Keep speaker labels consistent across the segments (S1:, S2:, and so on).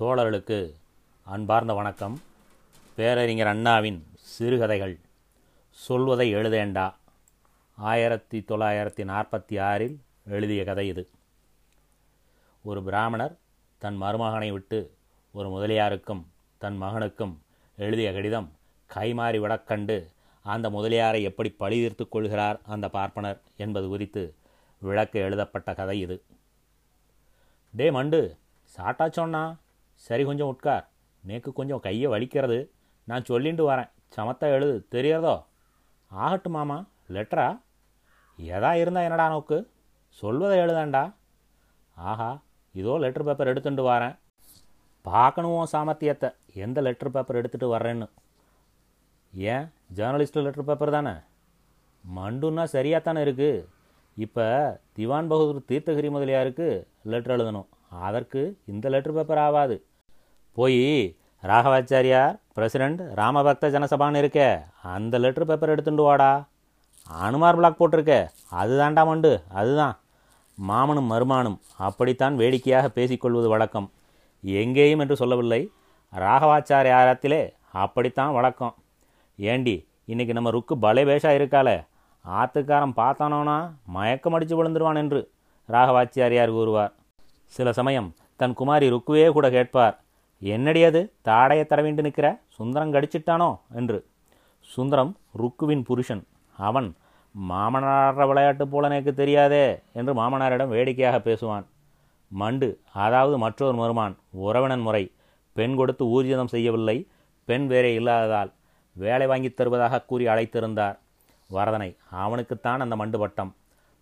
S1: தோழர்களுக்கு அன்பார்ந்த வணக்கம். பேரறிஞர் அண்ணாவின் சிறுகதைகள் சொல்வதை எழுதேண்டா. ஆயிரத்தி தொள்ளாயிரத்தி நாற்பத்தி ஆறில் எழுதிய கதை இது. ஒரு பிராமணர் தன் மருமகனை விட்டு ஒரு முதலியாருக்கும் தன் மகனுக்கும் எழுதிய கடிதம் கைமாறி விடக்கண்டு அந்த முதலியாரை எப்படி பழியீர்த்துக் கொள்கிறார் அந்த பார்ப்பனர் என்பது குறித்து விளக்க எழுதப்பட்ட கதை இது. டே மண்டு சாட்டா சொன்னா சரி கொஞ்சம் உட்கார் நேக்கு கொஞ்சம் கையை வலிக்கிறது. நான் சொல்லிட்டு வரேன். சமத்தா எழுது. தெரியறதோ ஆகட்டும் மாமா. லெட்டரா? எதா இருந்தா என்னடா நோக்கு? சொல்வதை எழுதாண்டா. ஆஹா இதோ லெட்டர் பேப்பர் எடுத்துட்டு வரேன். பார்க்கணும் சாமர்த்தியத்தை. எந்த லெட்டர் பேப்பர் எடுத்துகிட்டு வர்றேன்னு. ஏன்? ஜேர்னலிஸ்ட்டு லெட்டர் பேப்பர் தானே? மண்டுன்னா சரியாக தானே இருக்குது இப்போ திவான் பகதூர் தீர்த்தகிரி முதலியாருக்கு லெட்டர் எழுதணும். அதற்கு இந்த லெட்டர் பேப்பர் ஆகாது போய் ராகவாச்சாரியார் பிரசிடெண்ட் ராமபக்த ஜனசபான்னு இருக்கே அந்த லெட்ரு பேப்பர் எடுத்துட்டு வாடா. அனுமார் பிளாக் போட்டிருக்க அதுதான்டா மண்டு அதுதான். மாமனும் மருமானும் அப்படித்தான் வேடிக்கையாக பேசிக்கொள்வது வழக்கம். எங்கேயும் என்று சொல்லவில்லை. ராகவாச்சாரியாரத்திலே அப்படித்தான் வழக்கம். ஏண்டி இன்னைக்கு நம்ம ருக்கு பலே பேஷாக இருக்காளே. ஆத்துக்காரன் பார்த்தானோனா மயக்கம் அடித்து விழுந்துருவான் என்று ராகவாச்சாரியார் கூறுவார். சில சமயம் தன் குமாரி ருக்குவே கூட கேட்பார். என்னடி அது? தாடையை தடவிண்டு நிற்கிற சுந்தரம் கடிச்சிட்டானோ? என்று. சுந்தரம் ருக்குவின் புருஷன். அவன் மாமனார விளையாட்டு போல எனக்கு தெரியாதே என்று மாமனாரிடம் வேடிக்கையாக பேசுவான். மண்டு அதாவது மற்றொரு மருமான் உறவினன் முறை. பெண் கொடுத்து ஊர்ஜிதம் செய்யவில்லை. பெண் வேறே இல்லாததால் வேலை வாங்கித் தருவதாக கூறி அழைத்திருந்தார். வரதனை அவனுக்குத்தான் அந்த மண்டு பட்டம்.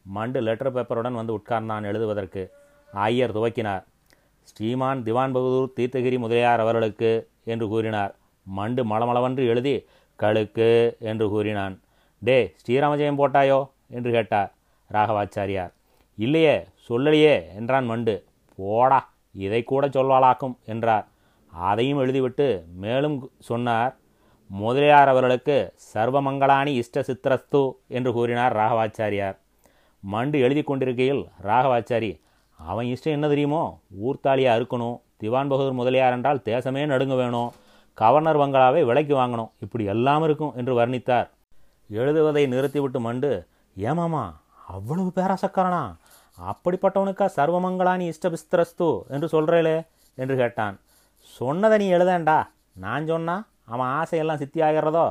S1: மண்டு லெட்டர் பேப்பருடன் வந்து உட்கார்ந்தான் எழுதுவதற்கு. ஐயர் துவக்கினார். ஸ்ரீமான் திவான் பகதூர் தீர்த்தகிரி முதலியார் அவர்களுக்கு என்று கூறினார். மண்டு மளமளவென்று எழுதி கழுக்கு என்று கூறினான். டே ஸ்ரீராமஜெயம் போட்டாயோ? என்று கேட்டார் ராகவாச்சாரியார். இல்லையே சொல்லலையே என்றான் மண்டு. போடா இதை கூட சொல்வாளாக்கும் என்றார். அதையும் எழுதிவிட்டு மேலும் சொன்னார் முதலியார் அவர்களுக்கு சர்வமங்களானி இஷ்ட சித்திரஸ்து என்று கூறினார் ராகவாச்சாரியார். மண்டு எழுதி கொண்டிருக்கையில் ராகவாச்சாரி அவன் இஷ்டம் என்ன தெரியுமோ? ஊர்த்தாலியாக அறுக்கணும். திவான் பகதூர் முதலியார் என்றால் தேசமே நடுங்க வேணும். கவர்னர் பங்களாவை விலைக்கு வாங்கணும். இப்படி எல்லாம் இருக்கும் என்று வர்ணித்தார். எழுதுவதை நிறுத்திவிட்டு மண்டு ஏமாமா அவ்வளவு பேராசக்காரனா? அப்படிப்பட்டவனுக்கா சர்வமங்களானி இஷ்டபிஸ்திரஸ்து என்று சொல்கிறேளே என்று கேட்டான். சொன்னதை நீ எழுதேண்டா. நான் சொன்னா அவன் ஆசையெல்லாம் சித்தி ஆகிறதோ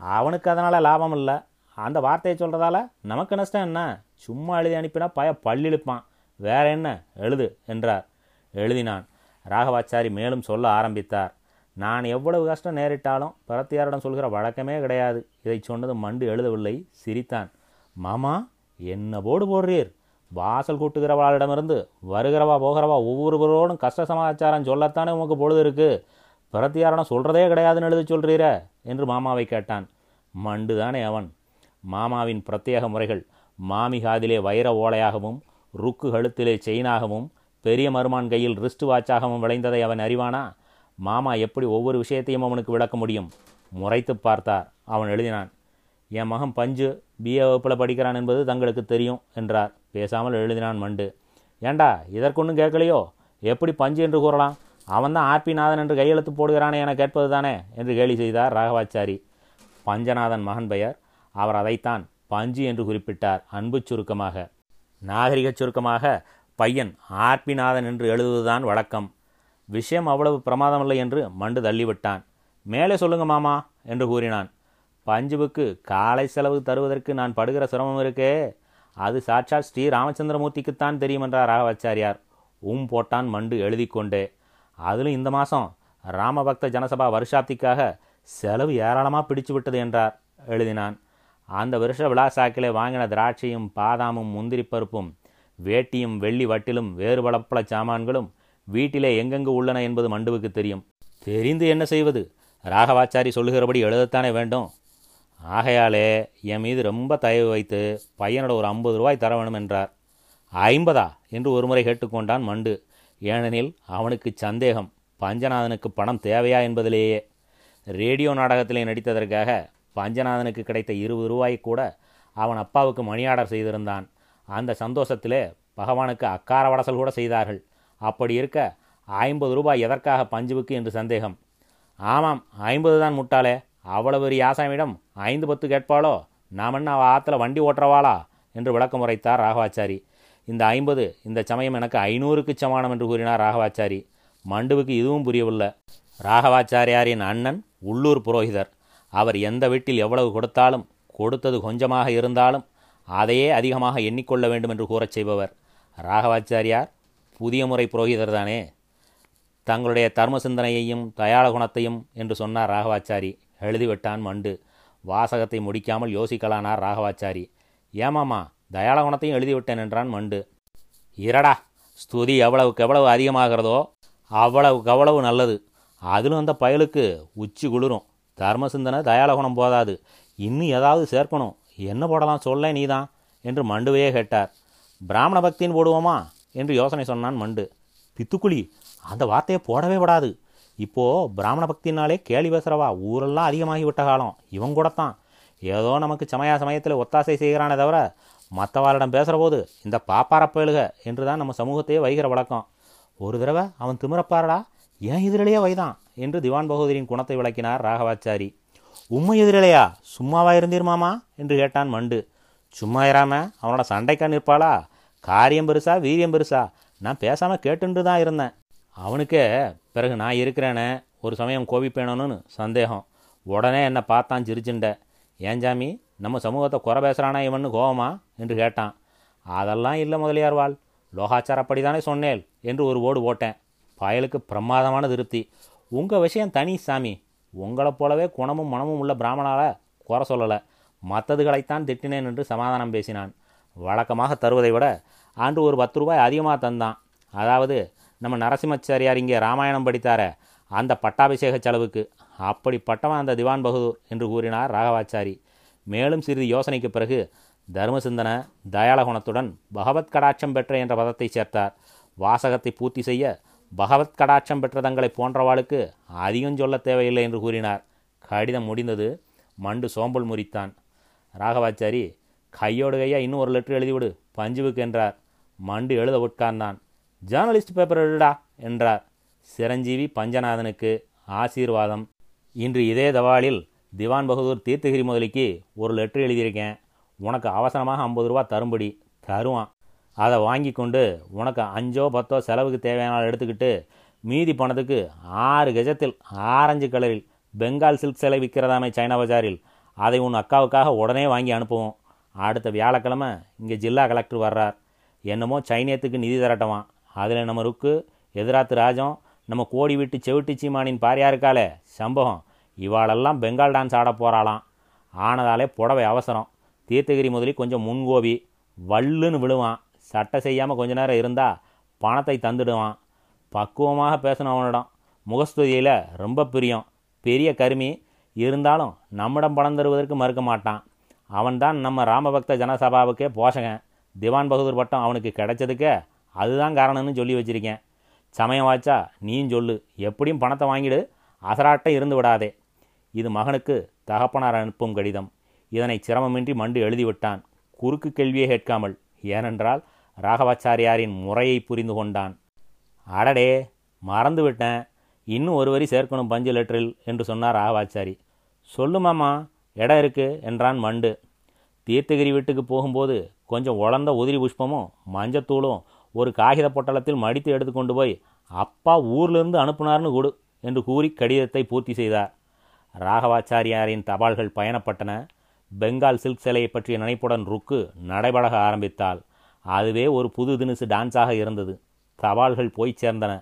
S1: அவனுக்கு அதனால் லாபம் இல்லை. அந்த வார்த்தையை சொல்கிறதால நமக்கு நஷ்டம் என்ன? சும்மா எழுதி அனுப்பினா பய பள்ளிழுப்பான் வேற என்ன எழுது என்றார். எழுதினான். ராகவாச்சாரி மேலும் சொல்ல ஆரம்பித்தார். நான் எவ்வளவு கஷ்டம் நேரிட்டாலும் பரத்தியாரிடம் சொல்கிற வழக்கமே கிடையாது. இதை சொன்னது மண்டு எழுதவில்லை சிரித்தான். மாமா என்ன போடு போடுறீர்? வாசல் கூட்டுகிறவாளிடமிருந்து வருகிறவா போகிறவா ஒவ்வொருவரோடும் கஷ்ட சமாச்சாரம் சொல்லத்தானே உமக்கு பொழுது இருக்கு? பிரத்தியாரிடம் சொல்கிறதே கிடையாதுன்னு எழுதி சொல்கிறீர என்று மாமாவை கேட்டான். மண்டு தானே அவன். மாமாவின் பிரத்யேக முறைகள் மாமிகாதிலே வைர ஓலையாகவும் ருக்கு கழுத்திலே செயினாகவும் பெரிய மருமான் கையில் ரிஸ்ட் வாட்சாகவும் விளைந்ததை அவன் அறிவானா? மாமா எப்படி ஒவ்வொரு விஷயத்தையும் அவனுக்கு விளக்க முடியும்? முறைத்து பார்த்தார். அவன் எழுதினான். என் மகன் பஞ்சு பிஏ வகுப்பில் படிக்கிறான் என்பது தங்களுக்கு தெரியும் என்றார். பேசாமல் எழுதினான் மண்டு. ஏண்டா இதற்கொன்னும் கேட்கலையோ? எப்படி பஞ்சு என்று கூறலாம்? அவன்தான் ஆர்பி நாதன் என்று கையெழுத்து போடுகிறானே என கேட்பது தானே என்று கேலி செய்தார் ராகவாச்சாரி. பஞ்சநாதன் மகன் பெயர். அவர் அதைத்தான் பஞ்சு என்று குறிப்பிட்டார் அன்பு சுருக்கமாக. நாகரிக சுருக்கமாக பையன் ஆர்பிநாதன் என்று எழுதுவதுதான் வழக்கம். விஷயம் அவ்வளவு பிரமாதமில்லை என்று மண்டு தள்ளிவிட்டான். மேலே சொல்லுங்க மாமா என்று கூறினான். பஞ்சுவுக்கு காலை செலவு தருவதற்கு நான் படுகிற சிரமம் இருக்கே. அது சாட்சாத் ஸ்ரீ ராமச்சந்திரமூர்த்திக்குத்தான் தெரியும் என்றார் ராகவாச்சாரியார். உம் போட்டான் மண்டு எழுதி கொண்டே அதிலும் இந்த மாதம் ராமபக்த ஜனசபா வருஷாப்திக்காக செலவு ஏராளமாக பிடிச்சு விட்டது என்றார் எழுதினான். அந்த வருஷ விழாசாக்கிலே வாங்கின திராட்சையும் பாதாமும் முந்திரி பருப்பும் வேட்டியும் வெள்ளி வட்டிலும் வேறு பலப்பல சாமான்களும் வீட்டிலே எங்கெங்கு உள்ளன என்பது மண்டுவுக்கு தெரியும். தெரிந்து என்ன செய்வது? ராகவாச்சாரி சொல்லுகிறபடி எழுதத்தானே வேண்டும். ஆகையாலே என் மீது ரொம்ப தயவு வைத்து பையனோட ஒரு ஐம்பது ரூபாய் தர வேணும் என்றார். ஐம்பதா? என்று ஒருமுறை கேட்டுக்கொண்டான் மண்டு. ஏனெனில் அவனுக்கு சந்தேகம். பஞ்சநாதனுக்கு பணம் தேவையா என்பதிலேயே. ரேடியோ நாடகத்திலே நடித்ததற்காக பஞ்சநாதனுக்கு கிடைத்த இருபது ரூபாய் கூட அவன் அப்பாவுக்கு மணி ஆர்டர் செய்திருந்தான். அந்த சந்தோஷத்திலே பகவானுக்கு அக்கார வடசல் கூட செய்தார்கள். அப்படி இருக்க ஐம்பது ரூபாய் எதற்காக பஞ்சுவுக்கு என்று சந்தேகம். ஆமாம் ஐம்பது தான் முட்டாளே. அவ்வளவு பெரிய ஆசாமியிடம் ஐந்து பத்து கேட்பாளோ? நாம் என்ன அவள் ஆற்றுல வண்டி ஓட்டுறவாளா? என்று விளக்கம் உரைத்தார் ராகவாச்சாரி. இந்த ஐம்பது இந்த சமயம் எனக்கு ஐநூறுக்கு சமானம் என்று கூறினார் ராகவாச்சாரி. மண்டுவுக்கு இதுவும் புரியவில்லை. ராகவாச்சாரியாரின் அண்ணன் உள்ளூர் புரோகிதர். அவர் எந்த வீட்டில் எவ்வளவு கொடுத்தாலும் கொடுத்தது கொஞ்சமாக இருந்தாலும் அதையே அதிகமாக எண்ணிக்கொள்ள வேண்டும் என்று கூறச் செய்பவர். ராகவாச்சாரியார் புதிய முறை புரோகிதர் தானே. தங்களுடைய தர்ம சிந்தனையையும் தயாள குணத்தையும் என்று சொன்னார் ராகவாச்சாரி. எழுதிவிட்டான் மண்டு. வாசகத்தை முடிக்காமல் யோசிக்கலானார் ராகவாச்சாரி. ஏமாமா தயாள குணத்தையும் எழுதிவிட்டேன் என்றான் மண்டு. இரடா ஸ்துதி எவ்வளவுக்கு எவ்வளவு அதிகமாகிறதோ அவ்வளவுக்கு அவ்வளவு நல்லது. அதிலும் அந்த பயலுக்கு உச்சி குளிரும். தர்ம சிந்தனை தயாலகுணம் போதாது. இன்னும் ஏதாவது சேர்க்கணும். என்ன போடலாம்? சொல்ல நீதான் என்று மண்டுவையே கேட்டார். பிராமண பக்தின்னு போடுவோமா? என்று யோசனை சொன்னான் மண்டு. பித்துக்குழி அந்த வார்த்தையை போடவே விடாது. இப்போது பிராமண பக்தினாலே கேலி பேசுகிறவா ஊரெல்லாம் அதிகமாகி விட்ட காலம். இவன் கூடத்தான். ஏதோ நமக்கு சமயா சமயத்தில் ஒத்தாசை செய்கிறானே தவிர மற்றவாரிடம் பேசுகிற போது இந்த பாப்பாரப்பயலுக என்று தான் நம்ம சமூகத்தையே வைகிற வழக்கம். ஒரு தடவை அவன் திமிரப்பாரடா? ஏன் இதிலேயே வைதான். என்று திவான் பகதூரின் குணத்தை விளக்கினார் ராகவாச்சாரி. உண்மை எதிரிலையா? சும்மாவா இருந்தீர் மாமா? என்று கேட்டான் மண்டு. சும்மா இராம அவனோட சண்டைக்கா நிற்பாளா? காரியம் பெருசா வீரியம் பெருசா? நான் பேசாமல் கேட்டுண்டு தான் இருந்தேன். அவனுக்கே பிறகு நான் இருக்கிறேனே ஒரு சமயம் கோபிப்பேனோன்னு சந்தேகம். உடனே என்னை பார்த்தான் சிரிச்சுண்ட ஏன் ஜாமி நம்ம சமூகத்தை குறை பேசுகிறானா இவன்னு கோவமா? என்று கேட்டான். அதெல்லாம் இல்லை முதலியார் வாழ் லோகாச்சாரப்படி தானே சொன்னேன் என்று ஒரு ஓடு போட்டேன் பயலுக்கு பிரமாதமான திருப்தி. உங்கள் விஷயம் தனி சாமி. உங்களைப் போலவே குணமும் மனமும் உள்ள பிராமணால குறை சொல்லலை. மற்றதுகளைத்தான் திட்டினேன் என்று சமாதானம் பேசினான். வழக்கமாக தருவதை விட ஆண்டு ஒரு பத்து ரூபாய் அதிகமாக தந்தான். அதாவது நம்ம நரசிம்மச்சாரியார் இங்கே ராமாயணம் படித்தார அந்த பட்டாபிஷேக செலவுக்கு. அப்படிப்பட்டவன் அந்த திவான் பகதூர் என்று கூறினார் ராகவாச்சாரி. மேலும் சிறிது யோசனைக்கு பிறகு தர்மசிந்தன தயாளகுணத்துடன் பகவத் கடாட்சம் பெற்ற என்ற பதத்தை சேர்த்தார். வாசகத்தை பூர்த்தி செய்ய பகவத் கடாட்சம் பெற்ற தங்களை போன்றவாளுக்கு அதிகம் சொல்ல தேவையில்லை என்று கூறினார். கடிதம் முடிந்தது மண்டு சோம்பல் முறித்தான். ராகவாச்சாரி கையோடு கையா இன்னும் ஒரு லெட்டர் எழுதிவிடு பஞ்சுவுக்கு என்றார். மண்டு எழுத உட்கார்ந்தான். ஜேர்னலிஸ்ட் பேப்பர் எழுடா என்றார். சிரஞ்சீவி பஞ்சநாதனுக்கு ஆசீர்வாதம். இன்று இதே தவாலில் திவான் பகதூர் தீர்த்தகிரி முதலிக்கு ஒரு லெட்டர் எழுதியிருக்கேன். உனக்கு அவசரமாக ஐம்பது ரூபா தரும்படி தருவான். அதை வாங்கி கொண்டு உனக்கு அஞ்சோ பத்தோ செலவுக்கு தேவையான எடுத்துக்கிட்டு மீதி பணத்துக்கு ஆறு கஜத்தில் ஆரஞ்சு கலரில் பெங்கால் சில்க் சிலை விற்கிறதாமே சைனா பஜாரில். அதை உன் அக்காவுக்காக உடனே வாங்கி அனுப்புவோம். அடுத்த வியாழக்கிழமை இங்கே ஜில்லா கலெக்டர் வர்றார். என்னமோ சைனியத்துக்கு நிதி திரட்டவான். அதில் நம்ம ருக்கு எதிராத்து ராஜம் நம்ம கோடி விட்டு செவிட்டு சீமானின் பாரியா இருக்காளே சம்பவம். இவாளெல்லாம் பெங்கால் டான்ஸ் ஆட போகிறாளாம் ஆனதாலே புடவை அவசரம். தீர்த்தகிரி முதலி கொஞ்சம் முன்கோபி வல்லுன்னு விழுவான். சட்டை செய்யாமல் கொஞ்ச நேரம் இருந்தால் பணத்தை தந்துடுவான். பக்குவமாக பேசணும் அவனிடம். முகஸ்துதியில் ரொம்ப பிரியம். பெரிய கருமி. இருந்தாலும் நம்மிடம் பணம் தருவதற்கு மறுக்க மாட்டான். அவன்தான் நம்ம ராமபக்த ஜனசபாவுக்கே போஷகன். திவான் பகதூர் பட்டம் அவனுக்கு கிடைச்சதுக்கே அதுதான் காரணம்னு சொல்லி வச்சிருக்கேன். சமயம் வாச்சா நீயும் சொல்லு. எப்படியும் பணத்தை வாங்கிடு. அசராட்டம் இருந்து விடாதே. இது மகனுக்கு தகப்பனார் அனுப்பும் கடிதம். இதனை சிரமமின்றி மண்டு எழுதிவிட்டான். குறுக்கு கேள்வியை கேட்காமல். ஏனென்றால் ராகவாச்சாரியாரின் முறையை புரிந்து கொண்டான். அடடே மறந்துவிட்டேன் இன்னும் ஒரு வரி சேர்க்கணும் பஞ்சு லெட்டரில் என்று சொன்னார் ராகவாச்சாரி. சொல்லுமாமா இடம் இருக்கு என்றான் மண்டு. தீர்த்தகிரி வீட்டுக்கு போகும்போது கொஞ்சம் உழந்த உதிரி புஷ்பமும் மஞ்சத்தூளும் ஒரு காகித பொட்டலத்தில் மடித்து எடுத்துக்கொண்டு போய் அப்பா ஊர்லேருந்து அனுப்புனார்னு கொடு என்று கூறி கடிதத்தை பூர்த்தி செய்தார். ராகவாச்சாரியாரின் தபால்கள் பயணப்பட்டன. பெங்கால் சில்க் சிலையை பற்றிய நினைப்புடன் ருக்கு நடைபழக ஆரம்பித்தாள். அதுவே ஒரு புது தினுசு டான்ஸாக இருந்தது. சவால்கள் போய் சேர்ந்தன.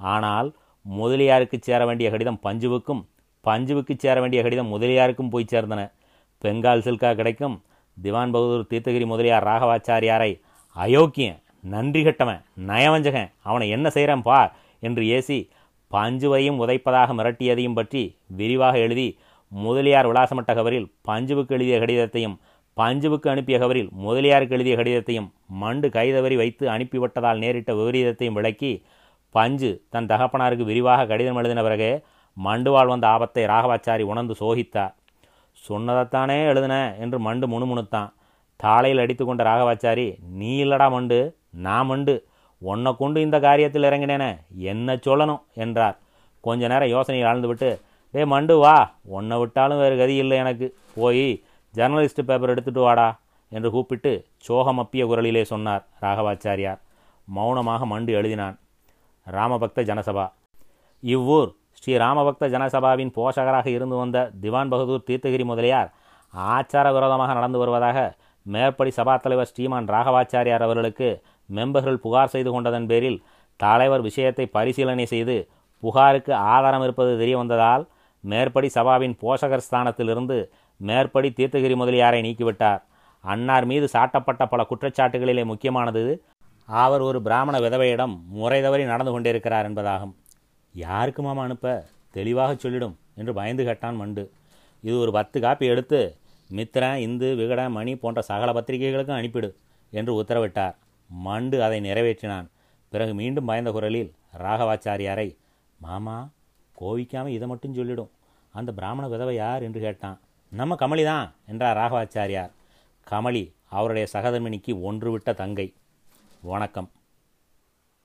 S1: ஆனால் முதலியாருக்கு சேர வேண்டிய கடிதம் பஞ்சுவுக்கும் பஞ்சுவுக்கு சேர வேண்டிய கடிதம் முதலியாருக்கும் போய் சேர்ந்தன. பெங்கால் சில்கா கிடைக்கும். திவான் பகதூர் தீர்த்தகிரி முதலியார் ராகவாச்சாரியாரை அயோக்கியன் நன்றி கட்டவன் நயவஞ்சகன் அவனை என்ன செய்கிறான் பார் என்று ஏசி பஞ்சுவையும் உதைப்பதாக மிரட்டியதையும் பற்றி விரிவாக எழுதி முதலியார் விலாசமட்ட கவரில் பஞ்சுவுக்கு எழுதிய கடிதத்தையும் பஞ்சுவுக்கு அனுப்பிய கவரில் முதலியாருக்கு எழுதிய கடிதத்தையும் மண்டு கைதவறி வைத்து அனுப்பிவிட்டதால் நேரிட்ட விபரீதத்தையும் விளக்கி பஞ்சு தன் தகப்பனாருக்கு விரிவாக கடிதம் எழுதின பிறகு மண்டுவால் வந்த ஆபத்தை ராகவாச்சாரி உணர்ந்து சோகித்தார் சொன்னதைத்தானே எழுதின என்று மண்டு முணுமுணுத்தான். தாளையில் அடித்து கொண்ட ராகவாச்சாரி நீ இல்லடா மண்டு நான் மண்டு. உன்னை கொண்டு இந்த காரியத்தில் இறங்கினேனே என்ன சொல்லணும் என்றார். கொஞ்ச நேரம் யோசனையில் ஆழ்ந்துவிட்டு டே மண்டு வா. உன்னை விட்டாலும் வேறு கதி இல்லை எனக்கு. போய் ஜர்னலிஸ்ட் பேப்பர் எடுத்துட்டு வாடா என்று கூப்பிட்டு சோகமப்பிய குரலிலே சொன்னார் ராகவாச்சாரியார். மௌனமாக மண்டு எழுதினான். ராமபக்த ஜனசபா. இவ்வூர் ஸ்ரீ ராமபக்த ஜனசபாவின் போஷகராக இருந்து வந்த திவான் பகதூர் தீர்த்தகிரி முதலியார் ஆச்சார விரோதமாக நடந்து வருவதாக மேற்படி சபா தலைவர் ஸ்ரீமான் ராகவாச்சாரியார் அவர்களுக்கு மெம்பர்கள் புகார் செய்து கொண்டதன் பேரில் தலைவர் விஷயத்தை பரிசீலனை செய்து புகாருக்கு ஆதாரம் இருப்பது தெரிய வந்ததால் மேற்படி சபாவின் போஷகர் ஸ்தானத்திலிருந்து மேற்படி தீர்த்தகிரி முதலியாரை நீக்கிவிட்டார். அன்னார் மீது சாட்டப்பட்ட பல குற்றச்சாட்டுகளிலே முக்கியமானது அவர் ஒரு பிராமண விதவையிடம் முறை தவறி நடந்து கொண்டிருக்கிறார் என்பதாகும். யாருக்கு மாமா அனுப்ப? தெளிவாக சொல்லிடும் என்று பயந்து கேட்டான் மண்டு. இது ஒரு பத்து காப்பி எடுத்து மித்ரன் இந்து விகட மணி போன்ற சகல பத்திரிகைகளுக்கும் அனுப்பிடு என்று உத்தரவிட்டார். மண்டு அதை நிறைவேற்றினான். பிறகு மீண்டும் பயந்த குரலில் ராகவாச்சாரியாரை மாமா கோவிக்காமல் இதை மட்டும் சொல்லிடும். அந்த பிராமண விதவை யார்? என்று கேட்டான். நம்ம கமலி தான் என்றார் ராகவாச்சாரியார். கமலி அவருடைய சகதமினிக்கு ஒன்று விட்ட தங்கை. வணக்கம்.